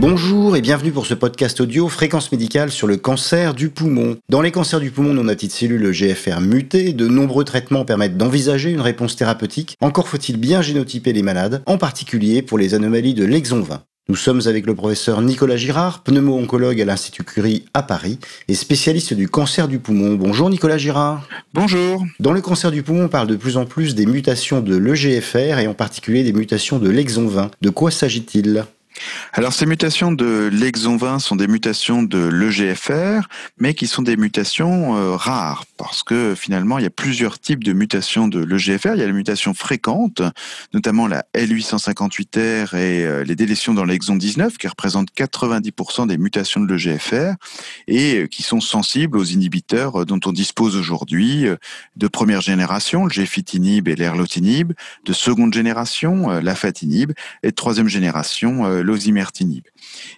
Bonjour et bienvenue pour ce podcast audio Fréquence médicale sur le cancer du poumon. Dans les cancers du poumon non à petite cellule GFR mutée, de nombreux traitements permettent d'envisager une réponse thérapeutique. Encore faut-il bien génotyper les malades, en particulier pour les anomalies de l'exon 20. Nous sommes avec le professeur Nicolas Girard, pneumo-oncologue à l'Institut Curie à Paris et spécialiste du cancer du poumon. Bonjour Nicolas Girard. Bonjour. Dans le cancer du poumon, on parle de plus en plus des mutations de l'EGFR et en particulier des mutations de l'exon 20. De quoi s'agit-il? Alors ces mutations de l'exon 20 sont des mutations de l'EGFR, mais qui sont des mutations euh, rares, parce que finalement il y a plusieurs types de mutations de l'EGFR. Il y a les mutations fréquentes, notamment la L858R et euh, les délétions dans l'exon 19, qui représentent 90% des mutations de l'EGFR, et euh, qui sont sensibles aux inhibiteurs dont on dispose aujourd'hui de première génération, le gefitinib et l'erlotinib, de seconde génération, l'afatinib, et de troisième génération, l'osimertinib.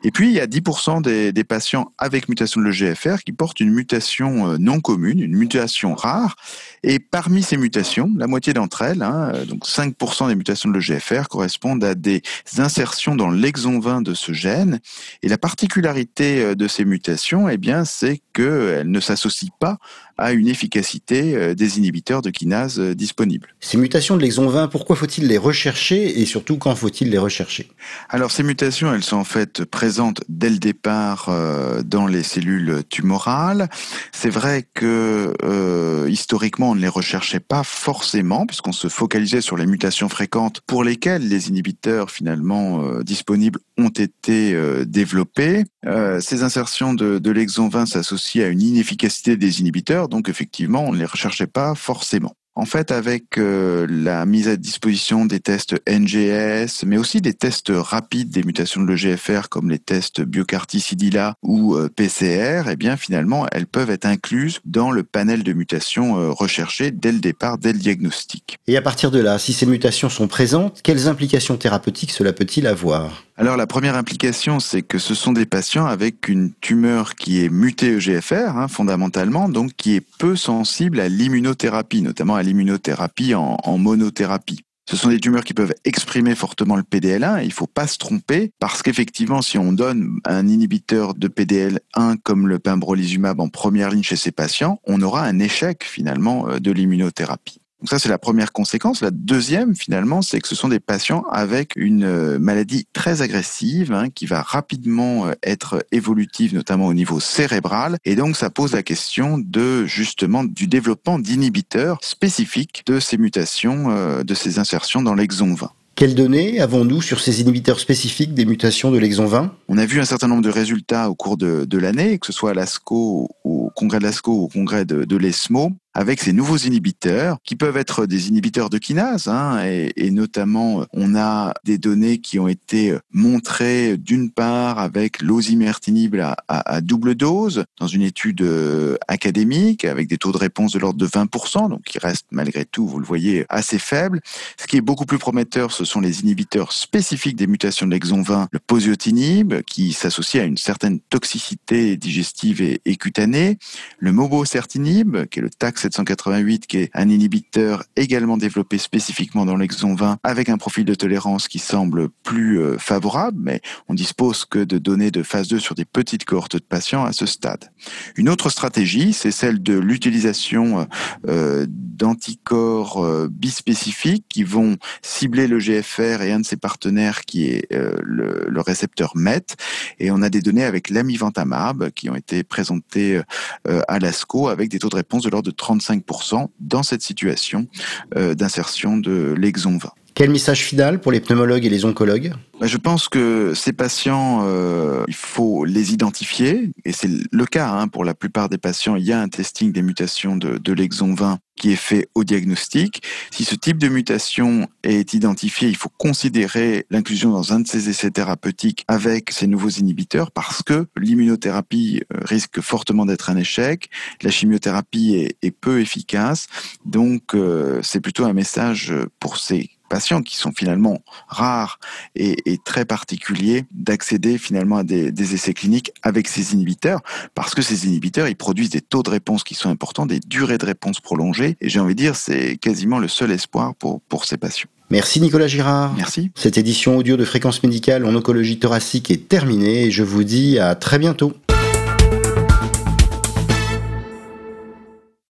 Et puis, il y a 10% des, patients avec mutation de l'EGFR qui portent une mutation euh, non commune, une mutation rare. Et parmi ces mutations, la moitié d'entre elles, hein, donc 5% des mutations de l'EGFR, correspondent à des insertions dans l'exon 20 de ce gène. Et la particularité euh, de ces mutations, eh bien, c'est qu'elles ne s'associent pas à une efficacité euh, des inhibiteurs de kinase disponibles. Ces mutations de l'exon 20, pourquoi faut-il les rechercher et surtout quand faut-il les rechercher? Alors ces mutations, elles sont en fait présentes dès le départ euh, dans les cellules tumorales. C'est vrai que euh, historiquement, on ne les recherchait pas forcément, puisqu'on se focalisait sur les mutations fréquentes pour lesquelles les inhibiteurs finalement euh, disponibles ont été développés. ces insertions de, de l'exon 20 s'associent à une inefficacité des inhibiteurs, donc effectivement, on ne les recherchait pas forcément. En fait, avec euh, la mise à disposition des tests NGS, mais aussi des tests rapides des mutations de l'EGFR comme les tests Biocarti-Sidila ou euh, PCR, eh bien finalement, elles peuvent être incluses dans le panel de mutations euh, recherchées dès le départ, dès le diagnostic. Et à partir de là, si ces mutations sont présentes, quelles implications thérapeutiques cela peut-il avoir? Alors la première implication, c'est que ce sont des patients avec une tumeur qui est mutée EGFR, hein, fondamentalement, donc qui est peu sensible à l'immunothérapie, notamment à l'immunothérapie en, monothérapie. Ce sont des tumeurs qui peuvent exprimer fortement le PDL1 il ne faut pas se tromper parce qu'effectivement, si on donne un inhibiteur de PDL1 comme le pembrolizumab en première ligne chez ces patients, on aura un échec finalement euh, de l'immunothérapie. Donc ça, c'est la première conséquence. La deuxième, finalement, c'est que ce sont des patients avec une euh, maladie très agressive hein, qui va rapidement euh, être évolutive, notamment au niveau cérébral. Et donc, ça pose la question de justement du développement d'inhibiteurs spécifiques de ces mutations, euh, de ces insertions dans l'exon 20. Quelles données avons-nous sur ces inhibiteurs spécifiques des mutations de l'exon 20 On a vu un certain nombre de résultats au cours de, de l'année, que ce soit à l'ASCO, au congrès de l'ASCO ou au congrès de, l'ESMO avec ces nouveaux inhibiteurs qui peuvent être des inhibiteurs de kinase hein, et, et, notamment on a des données qui ont été montrées d'une part avec l'osimertinib à, à, double dose dans une étude euh, académique avec des taux de réponse de l'ordre de 20% donc qui reste malgré tout vous le voyez assez faible. Ce qui est beaucoup plus prometteur ce sont les inhibiteurs spécifiques des mutations de l'exon 20, le posiotinib qui s'associe à une certaine toxicité digestive et cutanée, le mobocertinib qui est le tax 788 qui est un inhibiteur également développé spécifiquement dans l'exon 20 avec un profil de tolérance qui semble plus euh, favorable, mais on dispose que de données de phase 2 sur des petites cohortes de patients à ce stade. Une autre stratégie, c'est celle de l'utilisation euh, d'anticorps euh, bispécifiques qui vont cibler le GFR et un de ses partenaires qui est le, le, récepteur MET. Et on a des données avec l'amivantamab qui ont été présentées à l'ASCO avec des taux de réponse de l'ordre de 30 35% dans cette situation euh, d'insertion de l'exon 20. Quel message final pour les pneumologues et les oncologues bah, Je pense que ces patients, euh, il faut les identifier, et c'est le cas hein, pour la plupart des patients. Il y a un testing des mutations de, l'exon 20 qui est fait au diagnostic. Si ce type de mutation est identifié, il faut considérer l'inclusion dans un de ces essais thérapeutiques avec ces nouveaux inhibiteurs parce que l'immunothérapie euh, risque fortement d'être un échec, la chimiothérapie est, est peu efficace, donc euh, c'est plutôt un message pour ces patients qui sont finalement rares et, très particuliers d'accéder finalement à des, essais cliniques avec ces inhibiteurs parce que ces inhibiteurs ils produisent des taux de réponse qui sont importants, des durées de réponse prolongées et j'ai envie de dire c'est quasiment le seul espoir pour, pour ces patients. Merci Nicolas Girard. Merci. Cette édition audio de Fréquence Médicale en oncologie thoracique est terminée et je vous dis à très bientôt.